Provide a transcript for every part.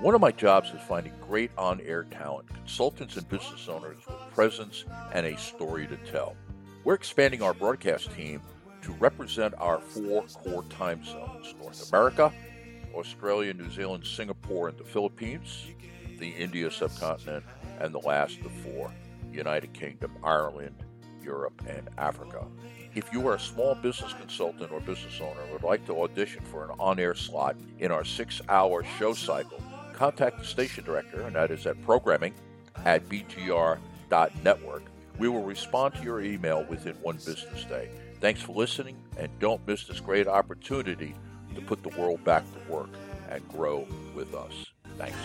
One of my jobs is finding great on air talent, consultants and business owners with presence and a story to tell. We're expanding our broadcast team to represent our four core time zones North America, Australia, New Zealand, Singapore, and the Philippines, the India subcontinent, and the last of four United Kingdom, Ireland, Europe, and Africa. If you are a small business consultant or business owner and would like to audition for an on air slot in our six hour show cycle, contact the station director, and that is at programming at bgr.network. We will respond to your email within one business day. Thanks for listening, and don't miss this great opportunity to put the world back to work and grow with us. Thanks.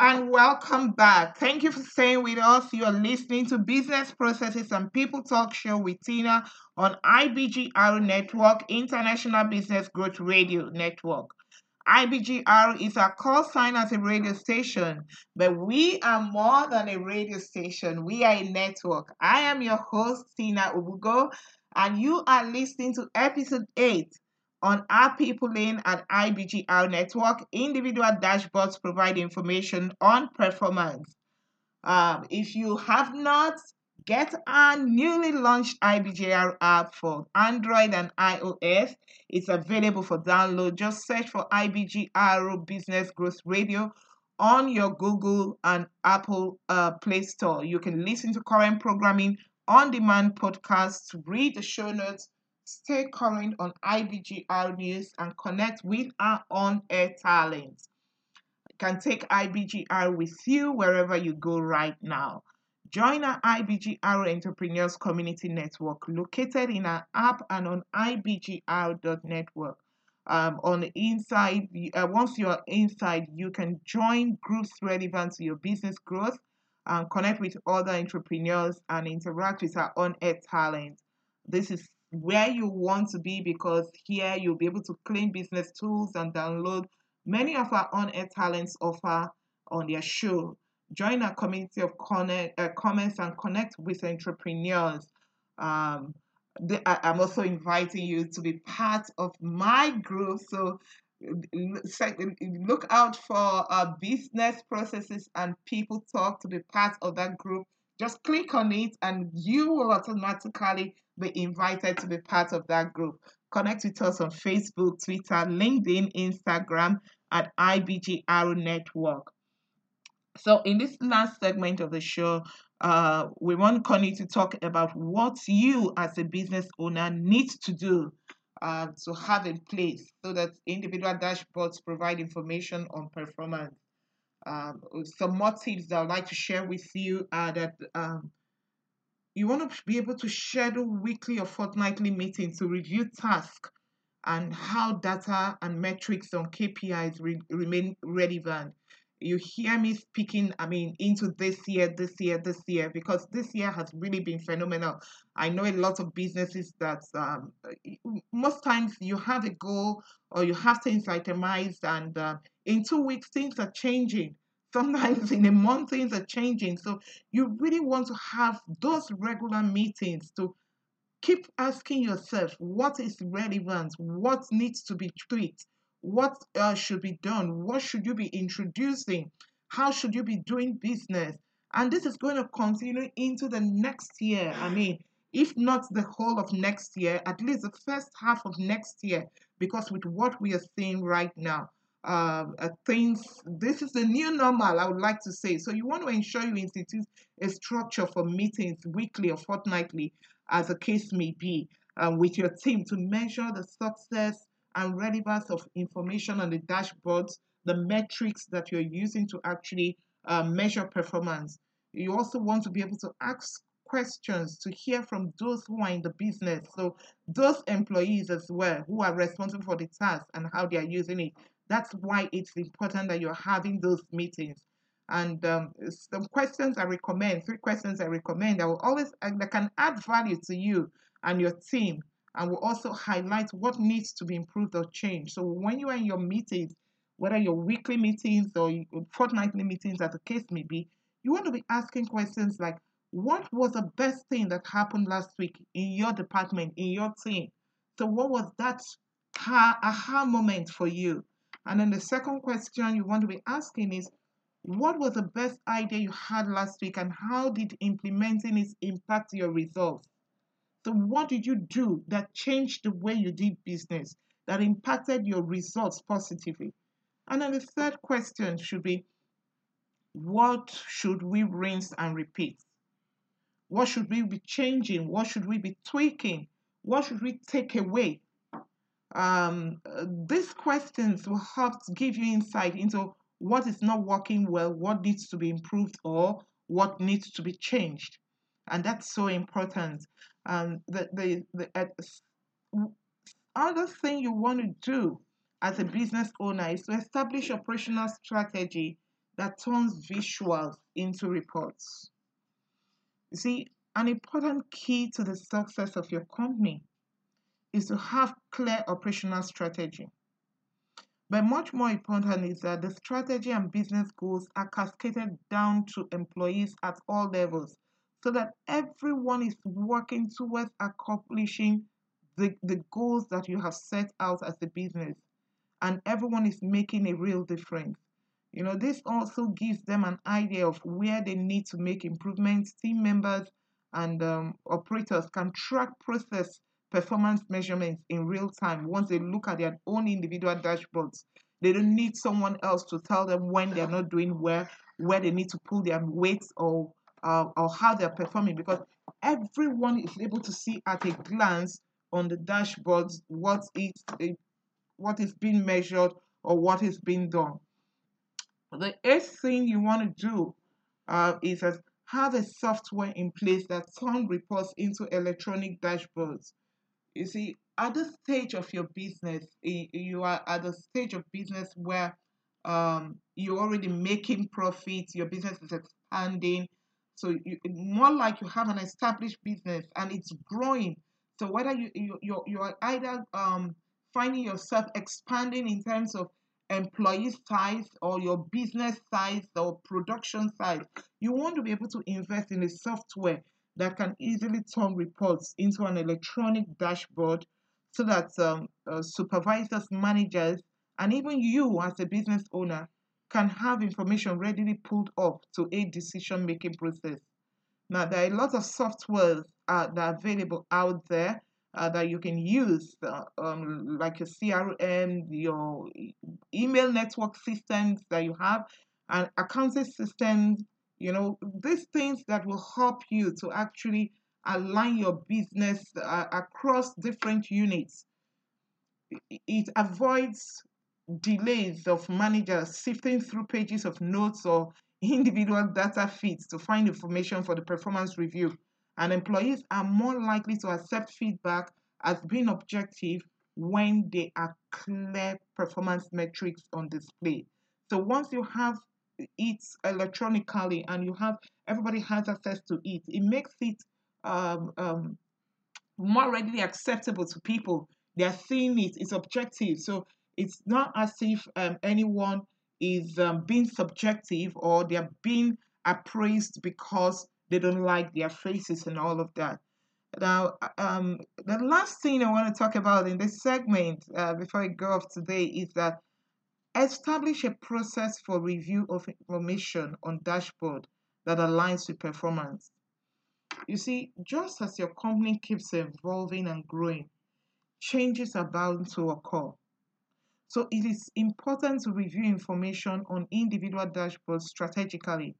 And welcome back. Thank you for staying with us. You are listening to Business Processes and People Talk Show with Teena on IBGR Network, International Business Growth Radio Network. IBGR is a call sign as a radio station, but we are more than a radio station. We are a network. I am your host, Teena Ogbugoh, and you are listening to episode 8 on our people lane and IBGR network. Individual dashboards provide information on performance. Um, if you have not, get our newly launched IBGR app for Android and iOS. It's available for download. Just search for IBGR Business Growth Radio on your Google and Apple uh, Play Store. You can listen to current programming, on demand podcasts, read the show notes, stay current on IBGR news, and connect with our on air talent. You can take IBGR with you wherever you go right now. Join our IBGR Entrepreneurs Community Network located in our app and on IBGR.network. Um, on the inside, uh, once you're inside, you can join groups relevant to your business growth and connect with other entrepreneurs and interact with our on air talent. This is where you want to be because here you'll be able to claim business tools and download many of our on air talents offer on their show. Join our community of connect, uh, comments and connect with entrepreneurs. Um, I, I'm also inviting you to be part of my group. So look out for business processes and people talk to be part of that group. Just click on it and you will automatically be invited to be part of that group. Connect with us on Facebook, Twitter, LinkedIn, Instagram at IBGR Network. So, in this last segment of the show, uh, we want Connie to talk about what you, as a business owner, need to do uh, to have in place so that individual dashboards provide information on performance. Um, some more tips that I'd like to share with you are that um, you want to be able to schedule weekly or fortnightly meetings to review tasks and how data and metrics on KPIs re- remain relevant. You hear me speaking, I mean, into this year, this year, this year, because this year has really been phenomenal. I know a lot of businesses that um, most times you have a goal or you have things itemized, and uh, in two weeks, things are changing. Sometimes in a month, things are changing. So you really want to have those regular meetings to keep asking yourself what is relevant, what needs to be tweaked, what uh, should be done, what should you be introducing, how should you be doing business. And this is going to continue into the next year. I mean, if not the whole of next year, at least the first half of next year, because with what we are seeing right now, uh, uh, things, this is the new normal, I would like to say. So you want to ensure you institute a structure for meetings weekly or fortnightly as the case may be, um, with your team to measure the success and relevance of information on the dashboards, the metrics that you're using to actually uh, measure performance. You also want to be able to ask questions to hear from those who are in the business. So, those employees as well who are responsible for the task and how they are using it. That's why it's important that you're having those meetings. And um, some questions I recommend, three questions I recommend that will always uh, that can add value to you and your team, and will also highlight what needs to be improved or changed. So when you are in your meetings, whether your weekly meetings or fortnightly meetings, as the case may be, you want to be asking questions like, what was the best thing that happened last week in your department, in your team? So what was that aha moment for you? And then the second question you want to be asking is, what was the best idea you had last week and how did implementing it impact your results? So, what did you do that changed the way you did business, that impacted your results positively? And then the third question should be what should we rinse and repeat? What should we be changing? What should we be tweaking? What should we take away? Um, these questions will help give you insight into what is not working well, what needs to be improved, or what needs to be changed. And that's so important. And the, the, the uh, other thing you want to do as a business owner is to establish operational strategy that turns visuals into reports. You see, an important key to the success of your company is to have clear operational strategy. But much more important is that the strategy and business goals are cascaded down to employees at all levels so that everyone is working towards accomplishing the, the goals that you have set out as a business and everyone is making a real difference. You know, this also gives them an idea of where they need to make improvements. Team members and um, operators can track process performance measurements in real time once they look at their own individual dashboards. They don't need someone else to tell them when they're not doing well, where they need to pull their weights or uh, or how they're performing because everyone is able to see at a glance on the dashboards what is what is being measured or what is being done. The eighth thing you want to do uh, is have a software in place that turns reports into electronic dashboards. You see, at the stage of your business, you are at the stage of business where um, you're already making profits, your business is expanding. So you, more like you have an established business and it's growing. So whether you, you you're, you're either um, finding yourself expanding in terms of employee size or your business size or production size, you want to be able to invest in a software that can easily turn reports into an electronic dashboard so that um, uh, supervisors, managers, and even you as a business owner can have information readily pulled up to aid decision making process. Now, there are a lot of softwares uh, that are available out there uh, that you can use, uh, um, like your CRM, your email network systems that you have, and accounting systems, you know, these things that will help you to actually align your business uh, across different units. It avoids delays of managers sifting through pages of notes or individual data feeds to find information for the performance review. And employees are more likely to accept feedback as being objective when there are clear performance metrics on display. So once you have it electronically and you have everybody has access to it, it makes it um, um, more readily acceptable to people. They're seeing it, it's objective. So it's not as if um, anyone is um, being subjective or they're being appraised because they don't like their faces and all of that. Now, um, the last thing I want to talk about in this segment uh, before I go off today is that establish a process for review of information on dashboard that aligns with performance. You see, just as your company keeps evolving and growing, changes are bound to occur. So it is important to review information on individual dashboards strategically.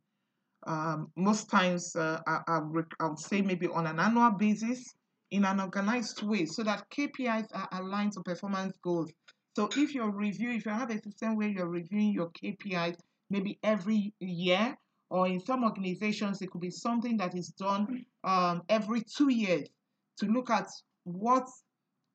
Um, most times, uh, I, I, I would say maybe on an annual basis in an organized way so that KPIs are aligned to performance goals. So if you're reviewing, if you have a system where you're reviewing your KPIs maybe every year, or in some organizations, it could be something that is done um, every two years to look at what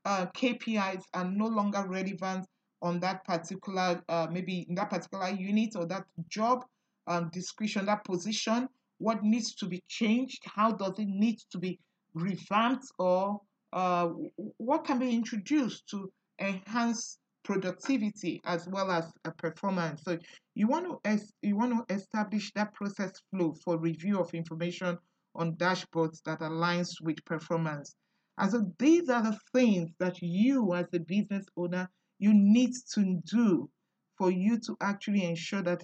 uh, KPIs are no longer relevant on that particular, uh, maybe in that particular unit or that job um, description, that position, what needs to be changed, how does it need to be revamped, or uh, what can be introduced to enhance productivity as well as a performance. So you want to you want to establish that process flow for review of information on dashboards that aligns with performance. And so these are the things that you as a business owner you need to do for you to actually ensure that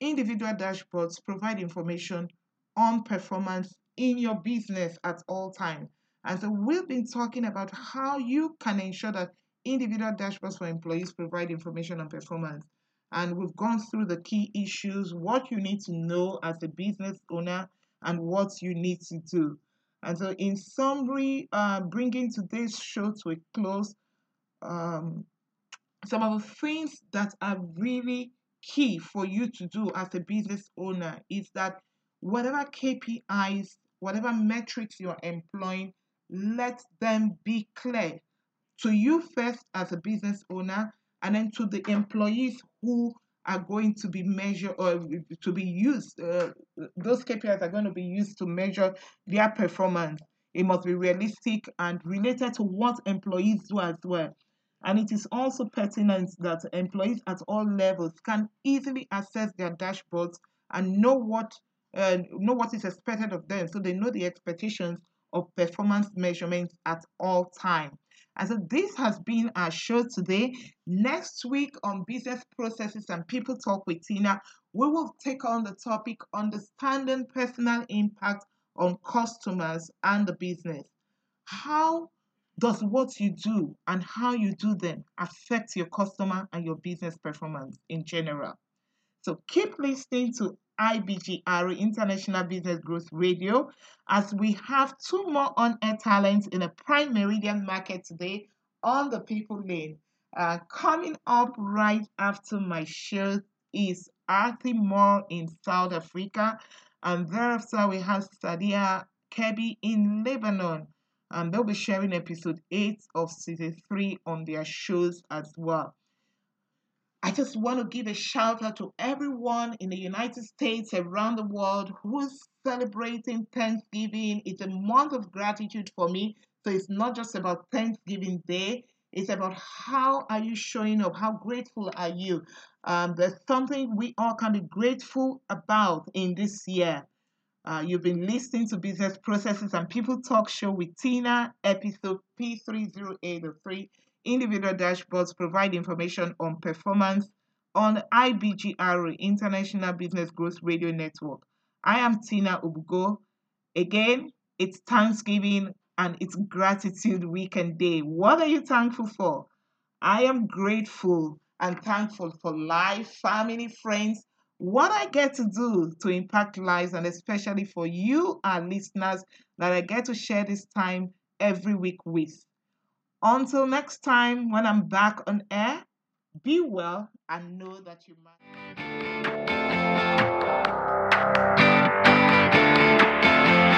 individual dashboards provide information on performance in your business at all times. And so we've been talking about how you can ensure that individual dashboards for employees provide information on performance. And we've gone through the key issues, what you need to know as a business owner, and what you need to do. And so, in summary, uh, bringing today's show to a close, um, some of the things that are really key for you to do as a business owner is that whatever KPIs, whatever metrics you're employing, let them be clear to you first as a business owner and then to the employees who are going to be measured or to be used. Uh, those KPIs are going to be used to measure their performance. It must be realistic and related to what employees do as well. And it is also pertinent that employees at all levels can easily access their dashboards and know what uh, know what is expected of them, so they know the expectations of performance measurements at all times. And so this has been our show today. Next week on business processes and people talk with Teena, we will take on the topic understanding personal impact on customers and the business. How does what you do and how you do them affect your customer and your business performance in general? So keep listening to IBGR International Business Growth Radio as we have two more on air talents in a prime meridian market today on the People Lane. Uh, coming up right after my show is Arthur Moore in South Africa, and thereafter we have Sadia Kebi in Lebanon. And they'll be sharing episode 8 of season 3 on their shows as well. I just want to give a shout out to everyone in the United States, around the world who's celebrating Thanksgiving. It's a month of gratitude for me. So it's not just about Thanksgiving Day. It's about how are you showing up? How grateful are you? Um, there's something we all can be grateful about in this year. Uh, you've been listening to Business Processes and People Talk Show with Teena, episode P30803 individual dashboards provide information on performance on IBGR International Business Growth Radio Network. I am Teena Ogbugoh. Again, it's Thanksgiving and it's Gratitude Weekend Day. What are you thankful for? I am grateful and thankful for life, family, friends, what I get to do to impact lives, and especially for you, our listeners, that I get to share this time every week with. Until next time, when I'm back on air, be well and know that you matter.